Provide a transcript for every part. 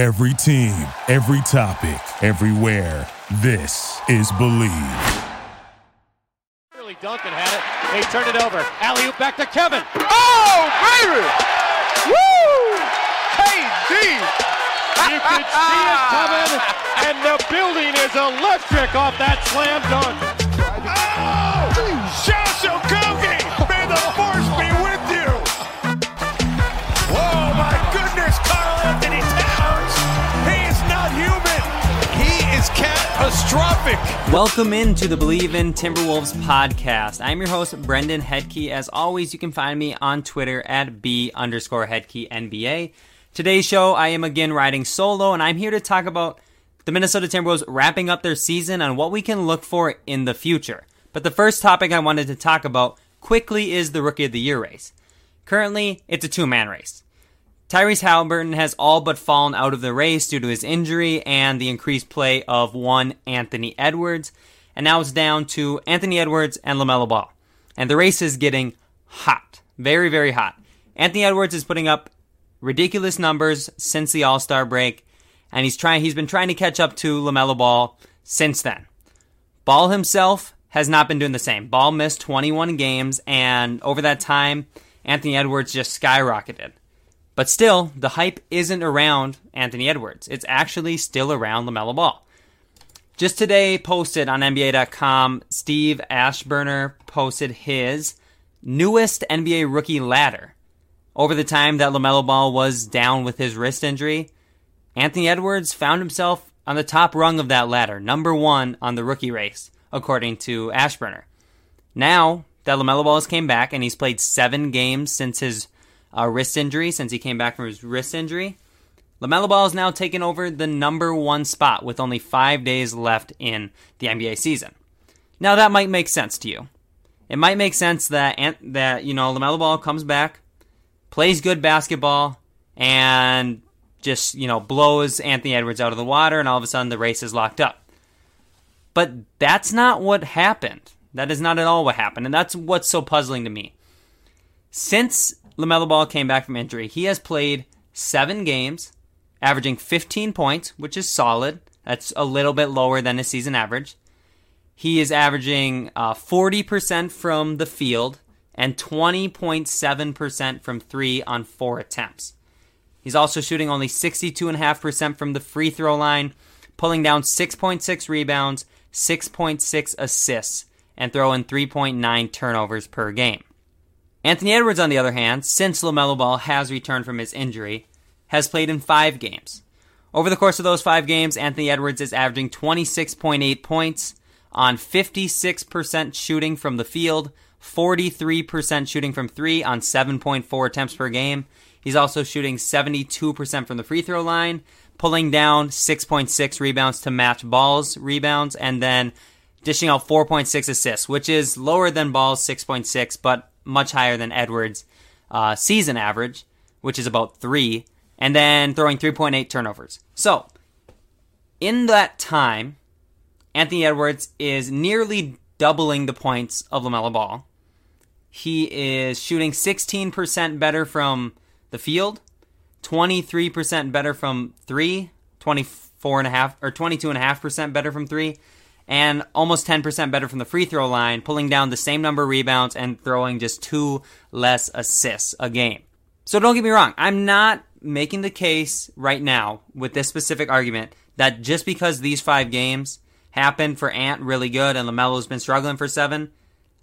Every team, every topic, everywhere. This is Blue Wire. Really, Duncan had it. They turned it over. Alley oop back to Kevin. Oh, baby! Woo! KD! You could see it coming, and the building is electric off that slam dunk. Catastrophic! Welcome into the Blue Wire Timberwolves podcast. I'm your host, Brendan Headkey. As always, you can find me on Twitter at B underscore Headkey NBA. Today's show, I am again riding solo, and I'm here to talk about the Minnesota Timberwolves wrapping up their season and what we can look for in the future. But the first topic I wanted to talk about quickly is the Rookie of the Year race. Currently, it's a two man race. Tyrese Halliburton has all but fallen out of the race due to his injury and the increased play of one Anthony Edwards, and now it's down to Anthony Edwards and LaMelo Ball. And the race is getting hot. Very, very hot. Anthony Edwards is putting up ridiculous numbers since the All-Star break, and he's trying he's been trying to catch up to LaMelo Ball since then. Ball himself has not been doing the same. Ball missed 21 games, and over that time, Anthony Edwards just skyrocketed. But still, the hype isn't around Anthony Edwards. It's actually still around LaMelo Ball. Just today, posted on NBA.com, Steve Aschburner posted his newest NBA rookie ladder. Over the time that LaMelo Ball was down with his wrist injury, Anthony Edwards found himself on the top rung of that ladder, number one on the rookie race, according to Aschburner. Now that LaMelo Ball has came back and he's played seven games since his uh, wrist injury, since he came back from his wrist injury, LaMelo Ball has now taken over the number one spot with only five days left in the NBA season. Now that might make sense to you. It might make sense that that you know LaMelo Ball comes back, plays good basketball, and just you know blows Anthony Edwards out of the water, and all of a sudden the race is locked up. But that's not what happened. That is not at all what happened, and that's what's so puzzling to me. Since LaMelo Ball came back from injury, he has played seven games, averaging 15 points, which is solid. That's a little bit lower than his season average. He is averaging uh, 40% from the field and 20.7% from three on four attempts. He's also shooting only 62.5% from the free throw line, pulling down 6.6 rebounds, 6.6 assists, and throwing 3.9 turnovers per game. Anthony Edwards, on the other hand, since LaMelo Ball has returned from his injury, has played in five games. Over the course of those five games, Anthony Edwards is averaging 26.8 points on 56% shooting from the field, 43% shooting from three on 7.4 attempts per game. He's also shooting 72% from the free throw line, pulling down 6.6 rebounds to match Ball's rebounds, and then dishing out 4.6 assists, which is lower than Ball's 6.6, but much higher than Edwards' uh, season average, which is about three, and then throwing 3.8 turnovers. So, in that time, Anthony Edwards is nearly doubling the points of LaMelo Ball. He is shooting 16% better from the field, 23% better from three, 24 and or 22 and a half percent better from three, and almost 10% better from the free throw line, pulling down the same number of rebounds and throwing just two less assists a game. So don't get me wrong, I'm not making the case right now with this specific argument that just because these five games happened for Ant really good and LaMelo's been struggling for seven,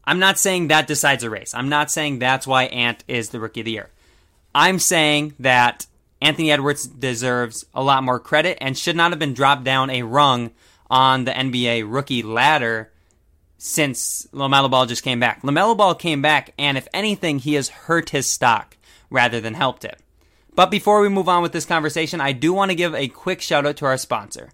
I'm not saying that decides a race. I'm not saying that's why Ant is the rookie of the year. I'm saying that Anthony Edwards deserves a lot more credit and should not have been dropped down a rung on the NBA rookie ladder since LaMelo Ball just came back. LaMelo Ball came back, and if anything, he has hurt his stock rather than helped it. But before we move on with this conversation, I do want to give a quick shout out to our sponsor.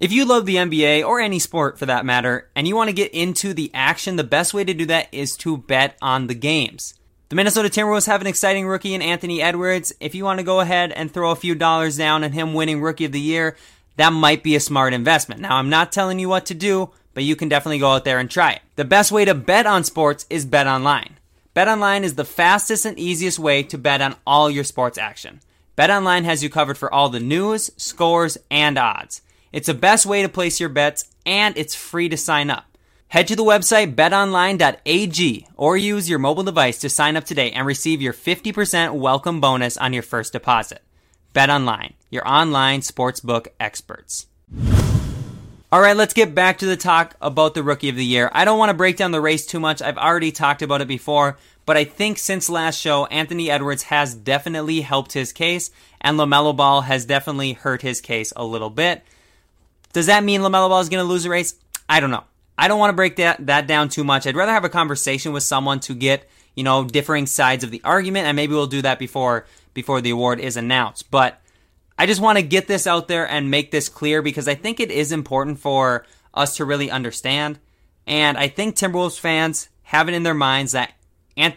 If you love the NBA or any sport for that matter, and you want to get into the action, the best way to do that is to bet on the games. The Minnesota Timberwolves have an exciting rookie in Anthony Edwards. If you want to go ahead and throw a few dollars down on him winning Rookie of the Year, that might be a smart investment. Now, I'm not telling you what to do, but you can definitely go out there and try it. The best way to bet on sports is bet online. Bet online is the fastest and easiest way to bet on all your sports action. Bet online has you covered for all the news, scores, and odds. It's the best way to place your bets, and it's free to sign up. Head to the website betonline.ag or use your mobile device to sign up today and receive your 50% welcome bonus on your first deposit. BetOnline, your online sportsbook experts. All right, let's get back to the talk about the rookie of the year. I don't want to break down the race too much. I've already talked about it before, but I think since last show, Anthony Edwards has definitely helped his case, and LaMelo Ball has definitely hurt his case a little bit. Does that mean LaMelo Ball is going to lose the race? I don't know. I don't want to break that, that down too much. I'd rather have a conversation with someone to get, you know, differing sides of the argument, and maybe we'll do that before before the award is announced. But I just want to get this out there and make this clear because I think it is important for us to really understand. And I think Timberwolves fans have it in their minds that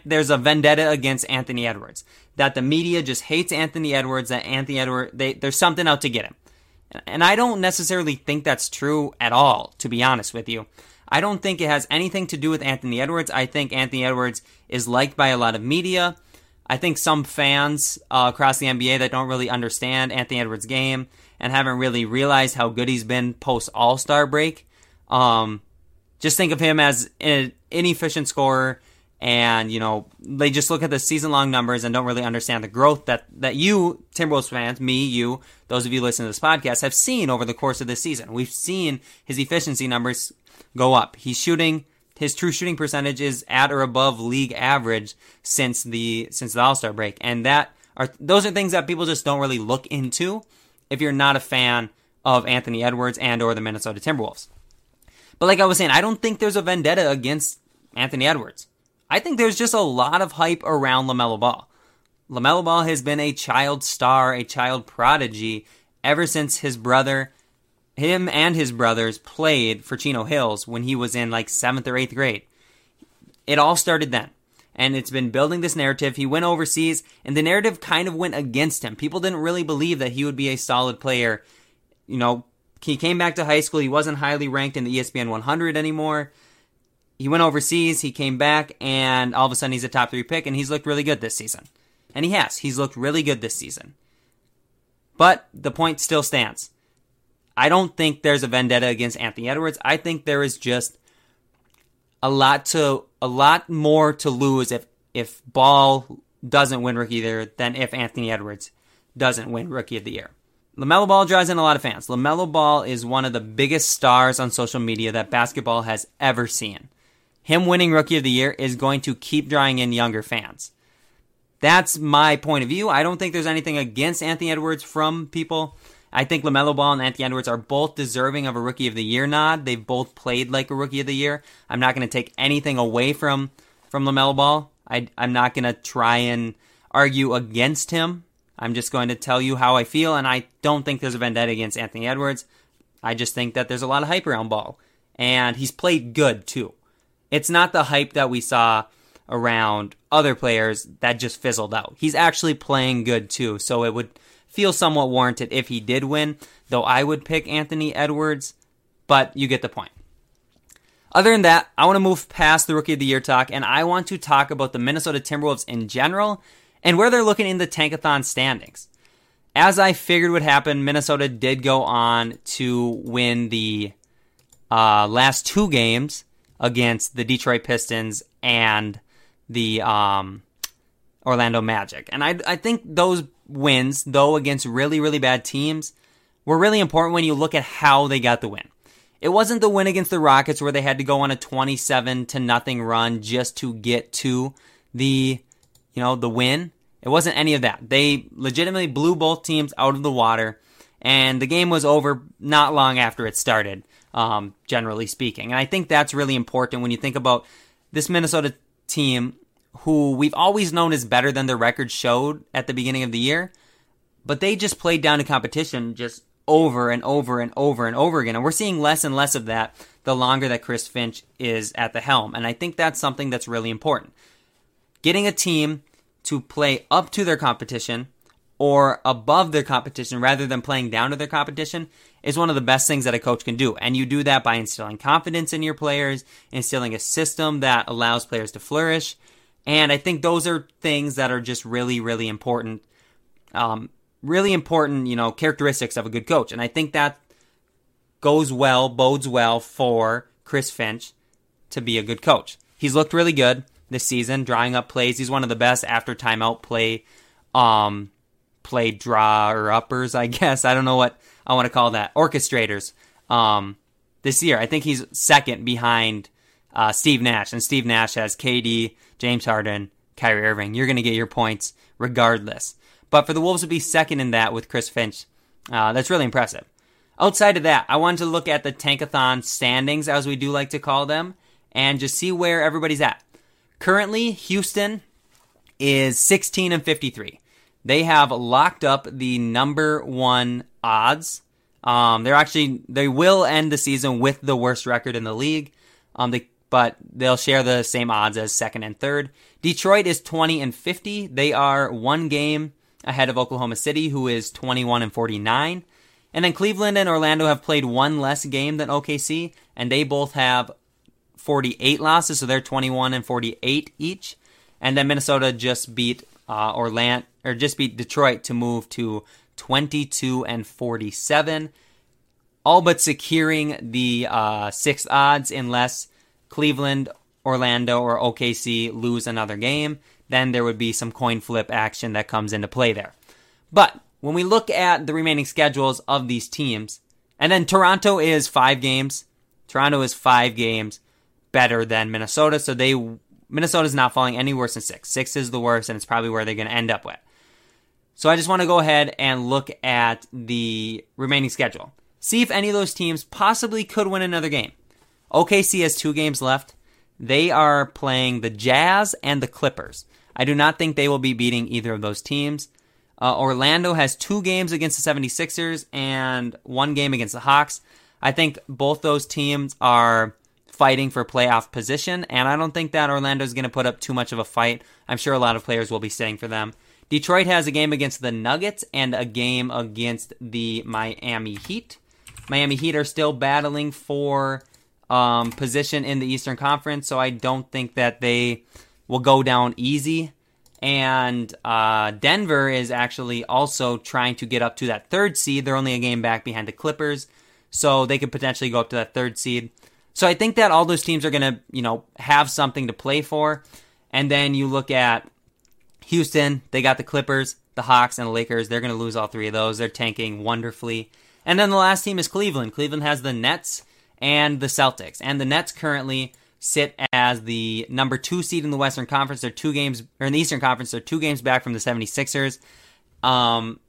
there's a vendetta against Anthony Edwards. That the media just hates Anthony Edwards. That Anthony Edwards, they, there's something out to get him. And I don't necessarily think that's true at all, to be honest with you. I don't think it has anything to do with Anthony Edwards. I think Anthony Edwards is liked by a lot of media. I think some fans uh, across the NBA that don't really understand Anthony Edwards' game and haven't really realized how good he's been post All Star break, um, just think of him as an inefficient scorer and you know they just look at the season long numbers and don't really understand the growth that that you Timberwolves fans, me, you, those of you listening to this podcast have seen over the course of this season. We've seen his efficiency numbers go up. He's shooting his true shooting percentage is at or above league average since the since the All-Star break. And that are those are things that people just don't really look into if you're not a fan of Anthony Edwards and or the Minnesota Timberwolves. But like I was saying, I don't think there's a vendetta against Anthony Edwards. I think there's just a lot of hype around LaMelo Ball. LaMelo Ball has been a child star, a child prodigy ever since his brother, him and his brothers played for Chino Hills when he was in like seventh or eighth grade. It all started then. And it's been building this narrative. He went overseas, and the narrative kind of went against him. People didn't really believe that he would be a solid player. You know, he came back to high school. He wasn't highly ranked in the ESPN 100 anymore he went overseas, he came back, and all of a sudden he's a top three pick, and he's looked really good this season. And he has. He's looked really good this season. But the point still stands. I don't think there's a vendetta against Anthony Edwards. I think there is just a lot to a lot more to lose if if Ball doesn't win Rookie of the Year than if Anthony Edwards doesn't win Rookie of the Year. LaMelo Ball draws in a lot of fans. LaMelo Ball is one of the biggest stars on social media that basketball has ever seen him winning Rookie of the Year is going to keep drawing in younger fans. That's my point of view. I don't think there's anything against Anthony Edwards from people. I think LaMelo Ball and Anthony Edwards are both deserving of a Rookie of the Year nod. They've both played like a Rookie of the Year. I'm not going to take anything away from, from LaMelo Ball. I, I'm not going to try and argue against him. I'm just going to tell you how I feel, and I don't think there's a vendetta against Anthony Edwards. I just think that there's a lot of hype around Ball. And he's played good, too. It's not the hype that we saw around other players that just fizzled out. He's actually playing good too, so it would feel somewhat warranted if he did win, though I would pick Anthony Edwards, but you get the point. Other than that, I want to move past the Rookie of the Year talk and I want to talk about the Minnesota Timberwolves in general and where they're looking in the Tankathon standings. As I figured would happen, Minnesota did go on to win the uh, last two games against the Detroit Pistons and the um, Orlando Magic. And I, I think those wins, though against really, really bad teams, were really important when you look at how they got the win. It wasn't the win against the Rockets where they had to go on a 27 to nothing run just to get to the, you know, the win. It wasn't any of that. They legitimately blew both teams out of the water, and the game was over not long after it started um, generally speaking. And I think that's really important when you think about this Minnesota team, who we've always known is better than their record showed at the beginning of the year, but they just played down to competition just over and over and over and over again. And we're seeing less and less of that the longer that Chris Finch is at the helm. And I think that's something that's really important. Getting a team to play up to their competition or above their competition rather than playing down to their competition is one of the best things that a coach can do. And you do that by instilling confidence in your players, instilling a system that allows players to flourish. And I think those are things that are just really, really important. Um, really important, you know, characteristics of a good coach. And I think that goes well, bodes well for Chris Finch to be a good coach. He's looked really good this season, drawing up plays. He's one of the best after timeout play, um, play draw or uppers, I guess. I don't know what I want to call that. Orchestrators. Um, this year, I think he's second behind uh, Steve Nash, and Steve Nash has KD, James Harden, Kyrie Irving. You're going to get your points regardless. But for the Wolves to be second in that with Chris Finch, uh, that's really impressive. Outside of that, I wanted to look at the Tankathon standings, as we do like to call them, and just see where everybody's at. Currently, Houston is 16 and 53. They have locked up the number one odds. Um, they're actually they will end the season with the worst record in the league. Um, they, but they'll share the same odds as second and third. Detroit is 20 and 50. They are one game ahead of Oklahoma City, who is 21 and 49. And then Cleveland and Orlando have played one less game than OKC, and they both have 48 losses, so they're 21 and 48 each. And then Minnesota just beat uh, Orlando or just beat Detroit to move to 22 and 47, all but securing the uh, sixth odds unless Cleveland, Orlando, or OKC lose another game. Then there would be some coin flip action that comes into play there. But when we look at the remaining schedules of these teams, and then Toronto is five games. Toronto is five games better than Minnesota, so they Minnesota's not falling any worse than six. Six is the worst, and it's probably where they're going to end up with. So I just want to go ahead and look at the remaining schedule. See if any of those teams possibly could win another game. OKC has two games left. They are playing the Jazz and the Clippers. I do not think they will be beating either of those teams. Uh, Orlando has two games against the 76ers and one game against the Hawks. I think both those teams are fighting for playoff position, and I don't think that Orlando is going to put up too much of a fight. I'm sure a lot of players will be staying for them. Detroit has a game against the Nuggets and a game against the Miami Heat. Miami Heat are still battling for um, position in the Eastern Conference, so I don't think that they will go down easy. And uh, Denver is actually also trying to get up to that third seed. They're only a game back behind the Clippers, so they could potentially go up to that third seed. So I think that all those teams are going to, you know, have something to play for. And then you look at Houston, they got the Clippers, the Hawks, and the Lakers. They're going to lose all three of those. They're tanking wonderfully. And then the last team is Cleveland. Cleveland has the Nets and the Celtics. And the Nets currently sit as the number two seed in the Western Conference. They're two games, or in the Eastern Conference, they're two games back from the 76ers. Um,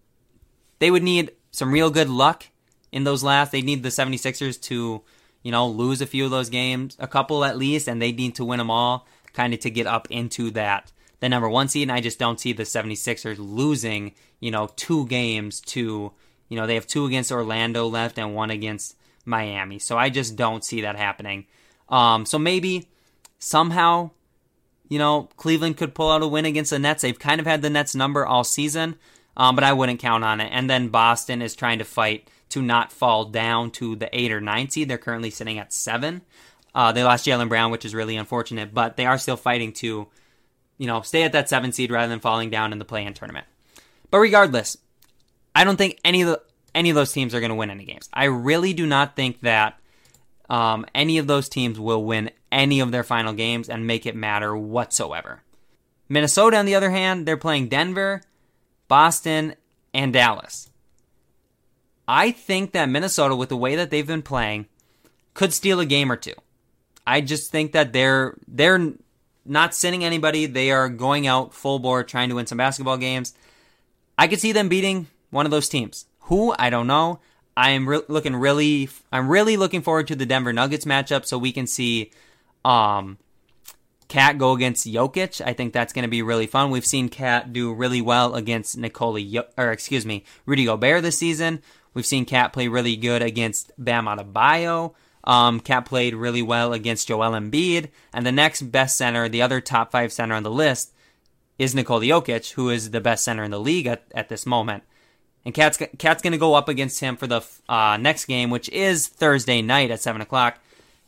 they would need some real good luck in those last. They need the 76ers to you know, lose a few of those games, a couple at least, and they need to win them all, kind of to get up into that the number one seed. And I just don't see the 76ers losing, you know, two games to, you know, they have two against Orlando left and one against Miami. So I just don't see that happening. Um, so maybe somehow, you know, Cleveland could pull out a win against the Nets. They've kind of had the Nets number all season, um, but I wouldn't count on it. And then Boston is trying to fight to not fall down to the eight or nine seed. They're currently sitting at seven. Uh, they lost Jaylen Brown, which is really unfortunate, but they are still fighting to, you know, stay at that seven seed rather than falling down in the play-in tournament. But regardless, I don't think any of the any of those teams are going to win any games. I really do not think that um, any of those teams will win any of their final games and make it matter whatsoever. Minnesota, on the other hand, they're playing Denver, Boston, and Dallas. I think that Minnesota, with the way that they've been playing, could steal a game or two. I just think that they're they're not sending anybody. They are going out full board trying to win some basketball games. I could see them beating one of those teams. Who I don't know. I am re- looking really. I'm really looking forward to the Denver Nuggets matchup so we can see um, KAT go against Jokic. I think that's going to be really fun. We've seen KAT do really well against Nikola, or excuse me, Rudy Gobert this season. We've seen KAT play really good against Bam Adebayo. Um, KAT played really well against Joel Embiid. And the next best center, the other top five center on the list, is Nikola Jokic, who is the best center in the league at, at this moment. And Cat's KAT's going to go up against him for the uh, next game, which is Thursday night at 7 o'clock.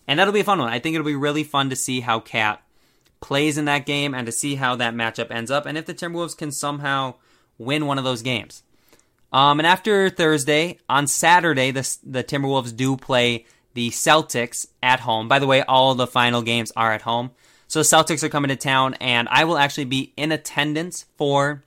And that'll be a fun one. I think it'll be really fun to see how Cat plays in that game and to see how that matchup ends up and if the Timberwolves can somehow win one of those games. Um, and after Thursday, on Saturday, the, the Timberwolves do play the Celtics at home. By the way, all the final games are at home. So the Celtics are coming to town, and I will actually be in attendance for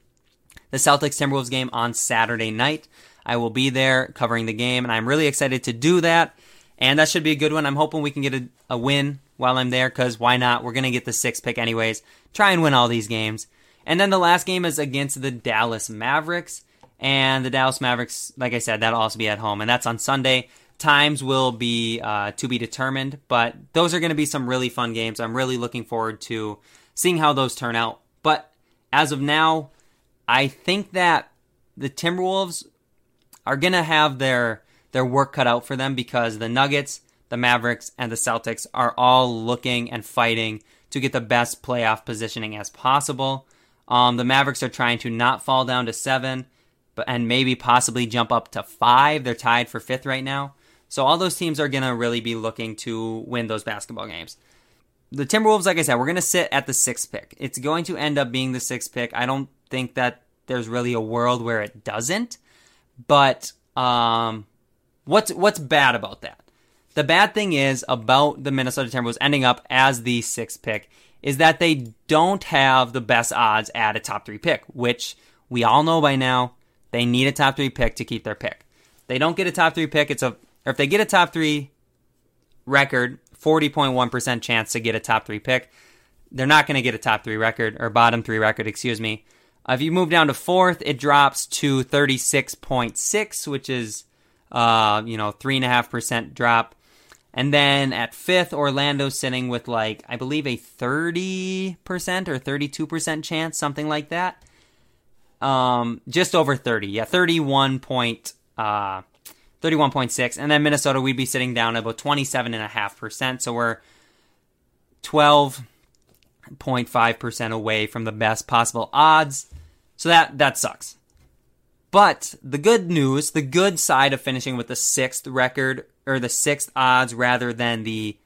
the Celtics Timberwolves game on Saturday night. I will be there covering the game, and I'm really excited to do that. And that should be a good one. I'm hoping we can get a, a win while I'm there, because why not? We're going to get the sixth pick anyways. Try and win all these games. And then the last game is against the Dallas Mavericks. And the Dallas Mavericks, like I said, that'll also be at home. And that's on Sunday. Times will be uh, to be determined, but those are going to be some really fun games. I'm really looking forward to seeing how those turn out. But as of now, I think that the Timberwolves are going to have their their work cut out for them because the Nuggets, the Mavericks, and the Celtics are all looking and fighting to get the best playoff positioning as possible. Um, the Mavericks are trying to not fall down to seven, but and maybe possibly jump up to five. They're tied for fifth right now. So all those teams are gonna really be looking to win those basketball games. The Timberwolves, like I said, we're gonna sit at the sixth pick. It's going to end up being the sixth pick. I don't think that there's really a world where it doesn't. But um, what's what's bad about that? The bad thing is about the Minnesota Timberwolves ending up as the sixth pick is that they don't have the best odds at a top three pick, which we all know by now. They need a top three pick to keep their pick. They don't get a top three pick. It's a or if they get a top three record, 40.1% chance to get a top three pick. They're not going to get a top three record or bottom three record, excuse me. Uh, if you move down to fourth, it drops to 36.6, which is, uh, you know, 3.5% drop. And then at fifth, Orlando's sitting with like, I believe a 30% or 32% chance, something like that. Um, just over 30. Yeah, 31 point, uh, 31.6. And then Minnesota, we'd be sitting down at about 27.5%. So we're 12.5% away from the best possible odds. So that, that sucks. But the good news, the good side of finishing with the sixth record, or the sixth odds rather than the,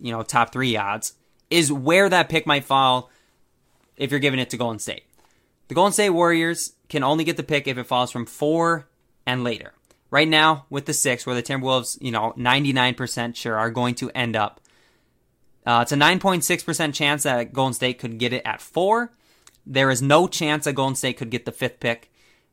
you know, top three odds, is where that pick might fall if you're giving it to Golden State. The Golden State Warriors can only get the pick if it falls from four and later. Right now, with the six, where the Timberwolves, you know, 99% sure are going to end up, uh, it's a 9.6% chance that Golden State could get it at four. There is no chance that Golden State could get the fifth pick.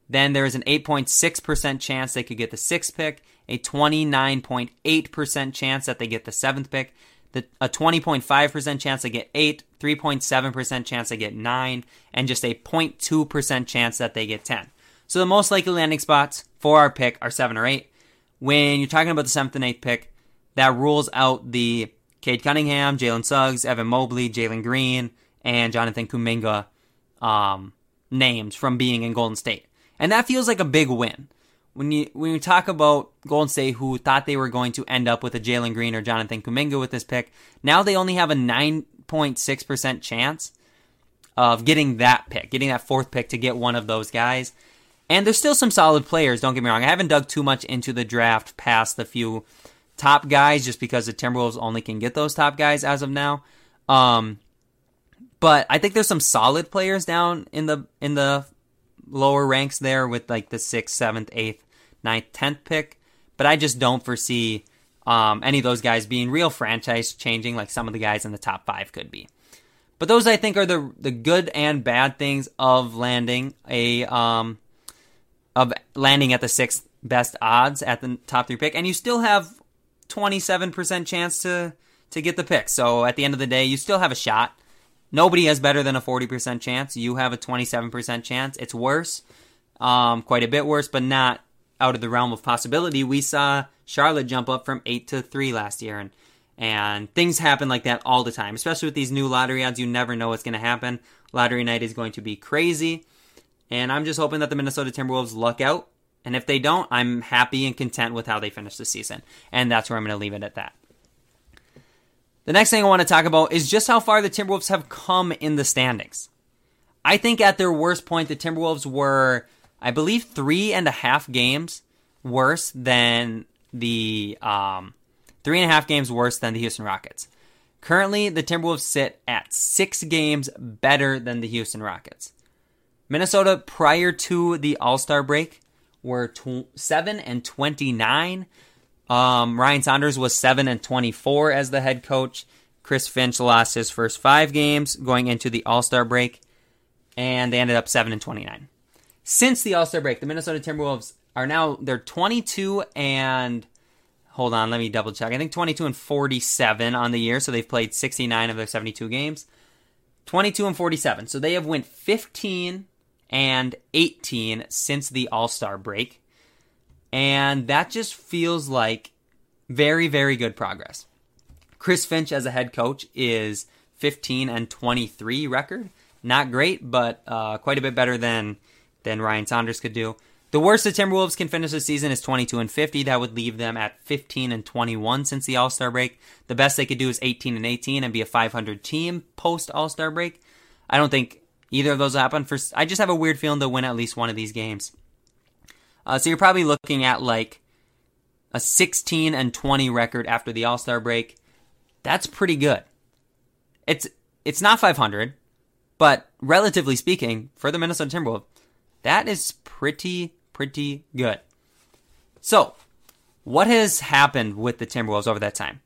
Then there is an 8.6% chance they could get the sixth pick, a 29.8% chance that they get the seventh pick, the, a 20.5% chance they get eight, 3.7% chance they get nine, and just a 0.2% chance that they get 10. So the most likely landing spots for our pick are seven or eight. When you're talking about the seventh and eighth pick, that rules out the Cade Cunningham, Jalen Suggs, Evan Mobley, Jalen Green, and Jonathan Kuminga um, names from being in Golden State. And that feels like a big win. When you when you talk about Golden State, who thought they were going to end up with a Jalen Green or Jonathan Kuminga with this pick, now they only have a 9.6% chance of getting that pick, getting that fourth pick to get one of those guys. And there's still some solid players, don't get me wrong. I haven't dug too much into the draft past the few top guys just because the Timberwolves only can get those top guys as of now. Um, but I think there's some solid players down in the in the lower ranks there with like the sixth, seventh, eighth, ninth, tenth pick. But I just don't foresee um, any of those guys being real franchise changing like some of the guys in the top five could be. But those I think are the the good and bad things of landing a um, of landing at the sixth best odds at the top three pick, and you still have twenty seven percent chance to to get the pick. So at the end of the day, you still have a shot. Nobody has better than a forty percent chance. You have a twenty seven percent chance. It's worse, um, quite a bit worse, but not out of the realm of possibility. We saw Charlotte jump up from eight to three last year, and and things happen like that all the time, especially with these new lottery odds. You never know what's going to happen. Lottery night is going to be crazy. And I'm just hoping that the Minnesota Timberwolves luck out. And if they don't, I'm happy and content with how they finish the season. And that's where I'm going to leave it at that. The next thing I want to talk about is just how far the Timberwolves have come in the standings. I think at their worst point, the Timberwolves were, I believe, three and a half games worse than the um, three and a half games worse than the Houston Rockets. Currently, the Timberwolves sit at six games better than the Houston Rockets. Minnesota, prior to the All Star break, were tw- 7 and 29. Um, Ryan Saunders was 7 and 24 as the head coach. Chris Finch lost his first five games going into the All Star break, and they ended up 7 and 29. Since the All Star break, the Minnesota Timberwolves are now they're 22 and hold on, let me double check. I think 22 and 47 on the year, so they've played 69 of their 72 games. 22 and 47. So they have went 15 and 18 since the All-Star break. And that just feels like very very good progress. Chris Finch as a head coach is 15 and 23 record. Not great, but uh, quite a bit better than than Ryan Saunders could do. The worst the Timberwolves can finish the season is 22 and 50. That would leave them at 15 and 21 since the All Star break. The best they could do is 18 and 18 and be a 500 team post All Star break. I don't think either of those happen. For I just have a weird feeling they'll win at least one of these games. Uh, so you're probably looking at like a 16 and 20 record after the All Star break. That's pretty good. It's it's not 500, but relatively speaking, for the Minnesota Timberwolves, that is pretty, pretty good. So, what has happened with the Timberwolves over that time?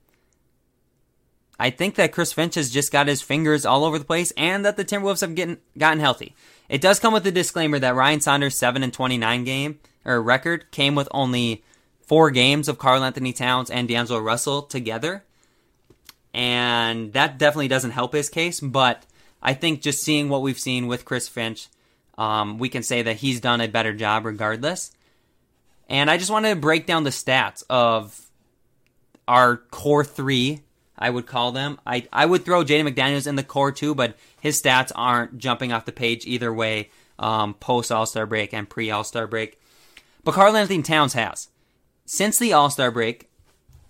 I think that Chris Finch has just got his fingers all over the place and that the Timberwolves have getting, gotten healthy. It does come with the disclaimer that Ryan Saunders' 7 and 29 game or record came with only four games of Karl-Anthony Towns and D'Angelo Russell together. And that definitely doesn't help his case, but I think just seeing what we've seen with Chris Finch um, we can say that he's done a better job regardless. And I just wanted to break down the stats of our core three, I would call them. I, I would throw Jaden McDaniels in the core too, but his stats aren't jumping off the page either way, um, post All Star break and pre All Star break. But Karl-Anthony Towns has. Since the All Star break,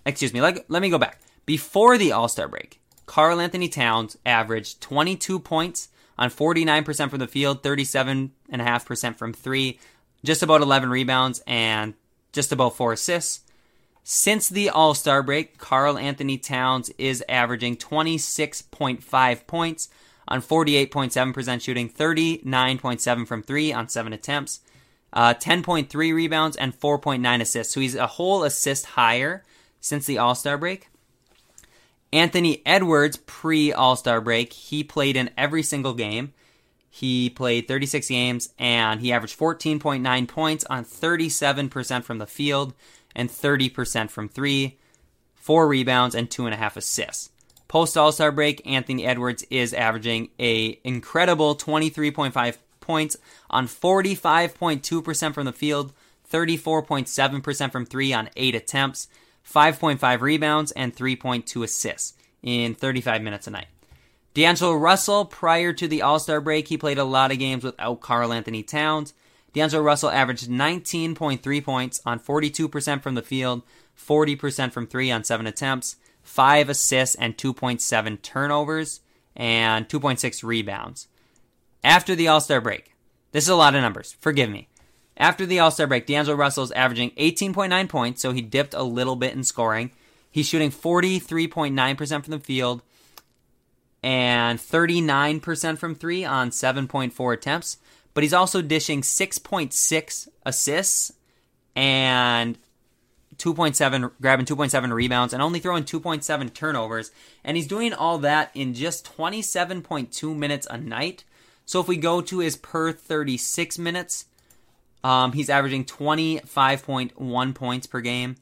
excuse me, let, let me go back. Before the All Star break, Karl-Anthony Towns averaged 22 points, on 49% from the field, 37.5% from three, just about 11 rebounds, and just about four assists. Since the All Star break, Karl-Anthony Towns is averaging 26.5 points on 48.7% shooting, 39.7 from three on seven attempts, uh, 10.3 rebounds, and 4.9 assists. So he's a whole assist higher since the All Star break. Anthony Edwards, pre All Star break, he played in every single game. He played 36 games and he averaged 14.9 points on 37% from the field and 30% from three, four rebounds, and two and a half assists. Post All Star break, Anthony Edwards is averaging a incredible 23.5 points on 45.2% from the field, 34.7% from three on eight attempts, 5.5 rebounds, and 3.2 assists in 35 minutes a night. D'Angelo Russell, prior to the All Star break, he played a lot of games without Karl-Anthony Towns. D'Angelo Russell averaged 19.3 points on 42% from the field, 40% from three on seven attempts, five assists, and 2.7 turnovers, and 2.6 rebounds. After the All Star break, this is a lot of numbers, forgive me. After the All Star break, D'Angelo Russell is averaging 18.9 points, so he dipped a little bit in scoring. He's shooting 43.9% from the field and 39% from three on 7.4 attempts. But he's also dishing 6.6 assists and 2.7 grabbing 2.7 rebounds and only throwing 2.7 turnovers and he's doing all that in just 27.2 minutes a night so if we go to his per 36 minutes um, he's averaging 25.1 points per game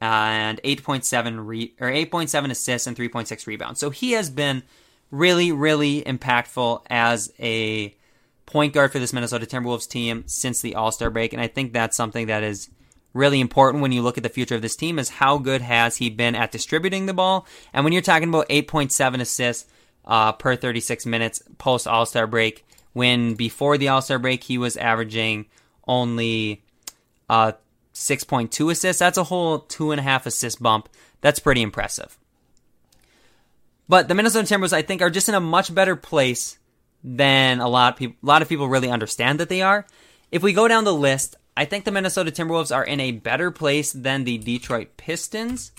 and 8.7 re- or 8.7 assists and 3.6 rebounds. So he has been really, really impactful as a point guard for this Minnesota Timberwolves team since the All Star break, and I think that's something that is really important when you look at the future of this team is how good has he been at distributing the ball. And when you're talking about 8.7 assists uh, per 36 minutes post All Star break, when before the All Star break he was averaging only uh, 6.2 assists. That's a whole two and a half assist bump. That's pretty impressive. But the Minnesota Timberwolves, I think, are just in a much better place than a lot of people. A lot of people really understand that they are. If we go down the list, I think the Minnesota Timberwolves are in a better place than the Detroit Pistons.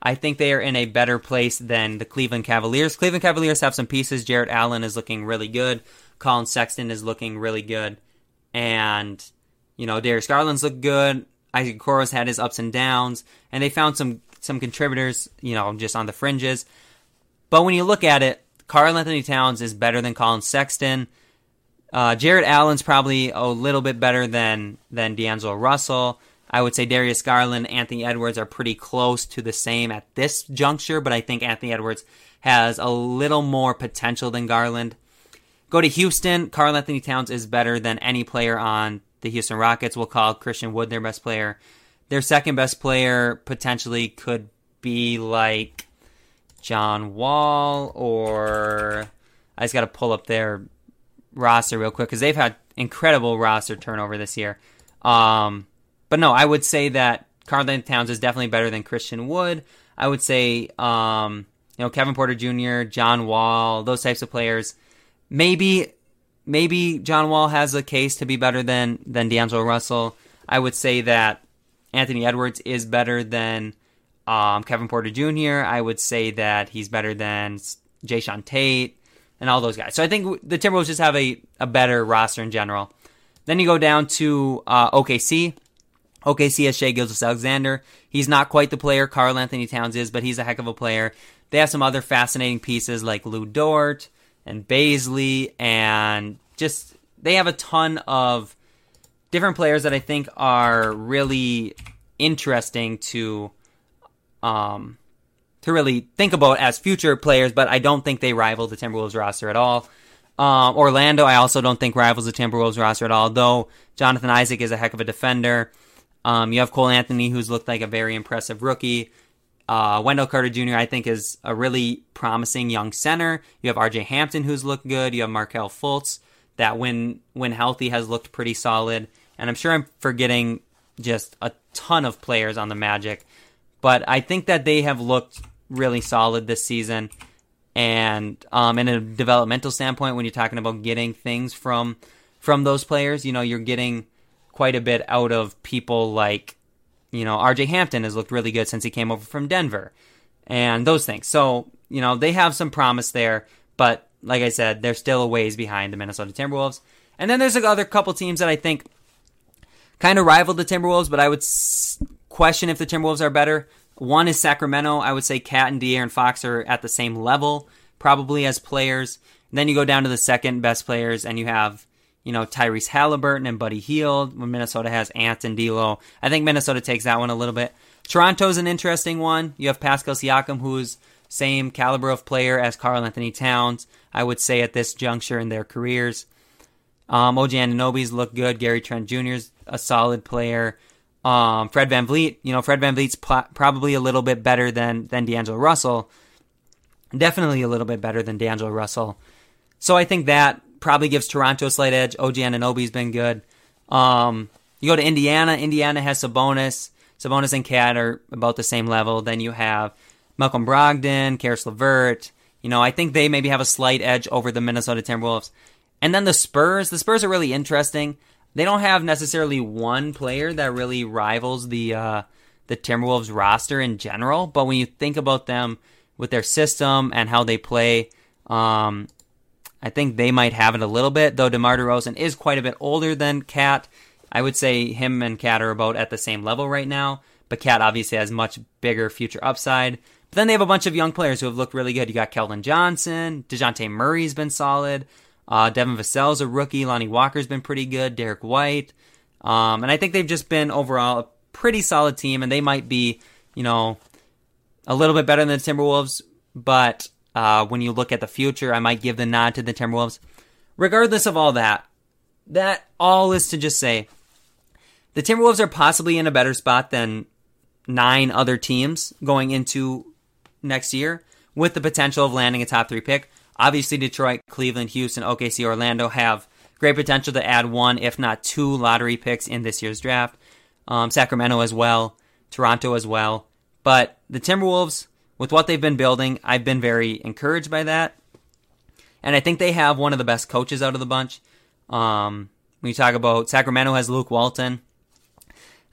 I think they are in a better place than the Cleveland Cavaliers. Cleveland Cavaliers have some pieces. Jarrett Allen is looking really good. Collin Sexton is looking really good. And You know, Darius Garland's looked good. Isaac Okoro's had his ups and downs, and they found some some contributors, you know, just on the fringes. But when you look at it, Karl-Anthony Towns is better than Collin Sexton. Uh, Jarrett Allen's probably a little bit better than than D'Angelo Russell. I would say Darius Garland, Anthony Edwards are pretty close to the same at this juncture, but I think Anthony Edwards has a little more potential than Garland. Go to Houston. Karl-Anthony Towns is better than any player on the Houston Rockets. We'll call Christian Wood their best player. Their second best player potentially could be like John Wall or I just got to pull up their roster real quick because they've had incredible roster turnover this year. Um, but no, I would say that Karl-Anthony Towns is definitely better than Christian Wood. I would say, um, you know, Kevin Porter Jr., John Wall, those types of players. Maybe, maybe John Wall has a case to be better than than D'Angelo Russell. I would say that Anthony Edwards is better than um, Kevin Porter Jr. I would say that he's better than Jae'Sean Tate and all those guys. So I think the Timberwolves just have a, a better roster in general. Then you go down to uh, OKC. OKC has Shai Gilgeous-Alexander. He's not quite the player Karl-Anthony Towns is, but he's a heck of a player. They have some other fascinating pieces like Lu Dort and Bazley, and just they have a ton of different players that I think are really interesting to um to really think about as future players, but I don't think they rival the Timberwolves roster at all. Um, Orlando, I also don't think rivals the Timberwolves roster at all, though Jonathan Isaac is a heck of a defender. Um, you have Cole Anthony, who's looked like a very impressive rookie. Uh, Wendell Carter Jr., I think, is a really promising young center. You have RJ Hampton, who's looked good. You have Markelle Fultz, that when when healthy has looked pretty solid. And I'm sure I'm forgetting just a ton of players on the Magic, but I think that they have looked really solid this season. And um, in a developmental standpoint, when you're talking about getting things from from those players, you know, you're getting quite a bit out of people like, you know, RJ Hampton has looked really good since he came over from Denver and those things. So, you know, they have some promise there, but like I said, they're still a ways behind the Minnesota Timberwolves. And then there's other couple teams that I think kind of rival the Timberwolves, but I would question if the Timberwolves are better. One is Sacramento. I would say Cat and De'Aaron Fox are at the same level, probably as players. And then you go down to the second best players, and you have you know, Tyrese Halliburton and Buddy Hield when Minnesota has Ant and D'Lo. I think Minnesota takes that one a little bit. Toronto's an interesting one. You have Pascal Siakam, who's same caliber of player as Karl-Anthony Towns. I would say at this juncture in their careers. Um, OG Anunoby's look good. Gary Trent Jr. is a solid player. Um, Fred VanVleet, you know, Fred VanVleet's pl- probably a little bit better than than D'Angelo Russell. Definitely a little bit better than D'Angelo Russell. So I think that probably gives Toronto a slight edge. OG Anunoby's been good. Um, you go to Indiana. Indiana has Sabonis. Sabonis and Cat are about the same level. Then you have Malcolm Brogdon, Caris LeVert. You know, I think they maybe have a slight edge over the Minnesota Timberwolves. And then the Spurs. The Spurs are really interesting. They don't have necessarily one player that really rivals the uh, the Timberwolves roster in general. But when you think about them with their system and how they play, um, I think they might have it a little bit, though DeMar DeRozan is quite a bit older than Cat. I would say him and Cat are about at the same level right now, but Cat obviously has much bigger future upside. But then they have a bunch of young players who have looked really good. You got Keldon Johnson, DeJounte Murray's been solid, uh, Devin Vassell's a rookie, Lonnie Walker's been pretty good, Derrick White. Um, and I think they've just been overall a pretty solid team, and they might be, you know, a little bit better than the Timberwolves, but uh, when you look at the future, I might give the nod to the Timberwolves. Regardless of all that, that all is to just say the Timberwolves are possibly in a better spot than nine other teams going into next year with the potential of landing a top three pick. Obviously, Detroit, Cleveland, Houston, OKC, Orlando have great potential to add one, if not two, lottery picks in this year's draft. Um, Sacramento as well, Toronto as well. But the Timberwolves, with what they've been building, I've been very encouraged by that. And I think they have one of the best coaches out of the bunch. Um, when you talk about Sacramento has Luke Walton,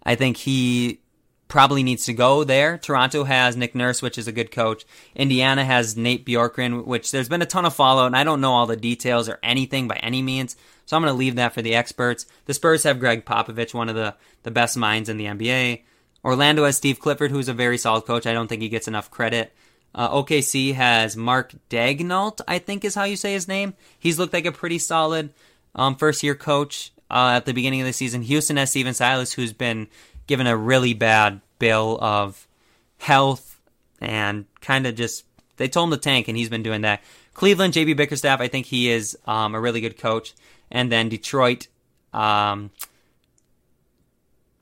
I think he probably needs to go there. Toronto has Nick Nurse, which is a good coach. Indiana has Nate Bjorkgren, which there's been a ton of follow, and I don't know all the details or anything by any means. So I'm going to leave that for the experts. The Spurs have Gregg Popovich, one of the, the best minds in the NBA. Orlando has Steve Clifford, who's a very solid coach. I don't think he gets enough credit. Uh, OKC has Mark Daigneault, I think is how you say his name. He's looked like a pretty solid um, first year coach uh, at the beginning of the season. Houston has Stephen Silas, who's been given a really bad bill of health and kind of just they told him to tank, and he's been doing that. Cleveland, JB Bickerstaff, I think he is um, a really good coach, and then Detroit. Um,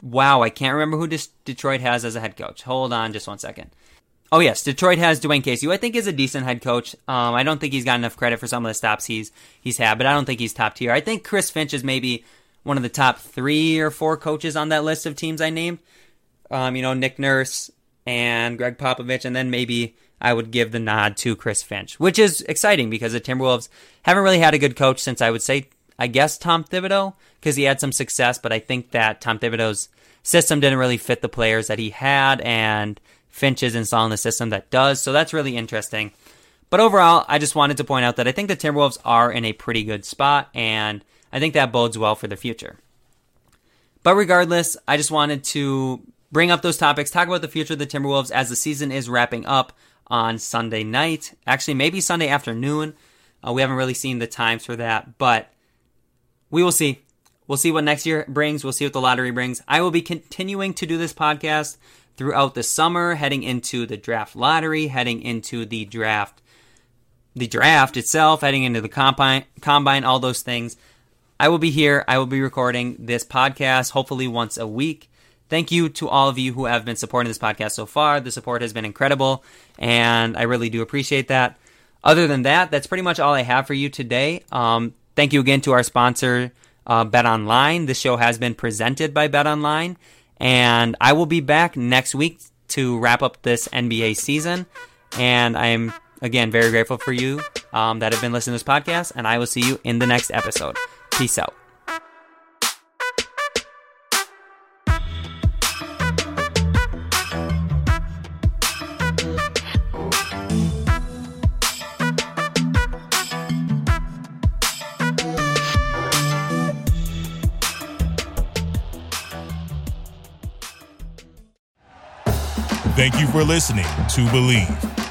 wow, I can't remember who Detroit has as a head coach. Hold on, just one second. Oh yes, Detroit has Dwane Casey, who I think is a decent head coach. Um, I don't think he's got enough credit for some of the stops he's he's had, but I don't think he's top tier. I think Chris Finch is maybe one of the top three or four coaches on that list of teams I named. Um, you know, Nick Nurse and Gregg Popovich, and then maybe I would give the nod to Chris Finch, which is exciting because the Timberwolves haven't really had a good coach since I would say, I guess, Tom Thibodeau, because he had some success, but I think that Tom Thibodeau's system didn't really fit the players that he had, and Finch is installing the system that does, so that's really interesting. But overall, I just wanted to point out that I think the Timberwolves are in a pretty good spot, and I think that bodes well for the future. But regardless, I just wanted to bring up those topics, talk about the future of the Timberwolves as the season is wrapping up on Sunday night. Actually, maybe Sunday afternoon. Uh, we haven't really seen the times for that, but we will see. We'll see what next year brings. We'll see what the lottery brings. I will be continuing to do this podcast throughout the summer, heading into the draft lottery, heading into the draft, the draft itself, heading into the combine, combine, all those things. I will be here. I will be recording this podcast hopefully once a week. Thank you to all of you who have been supporting this podcast so far. The support has been incredible, and I really do appreciate that. Other than that, that's pretty much all I have for you today. Um, thank you again to our sponsor, uh, Bet Online. This show has been presented by Bet Online, and I will be back next week to wrap up this NBA season. And I'm again very grateful for you um, that have been listening to this podcast, and I will see you in the next episode. Peace out. Thank you for listening to Bleav.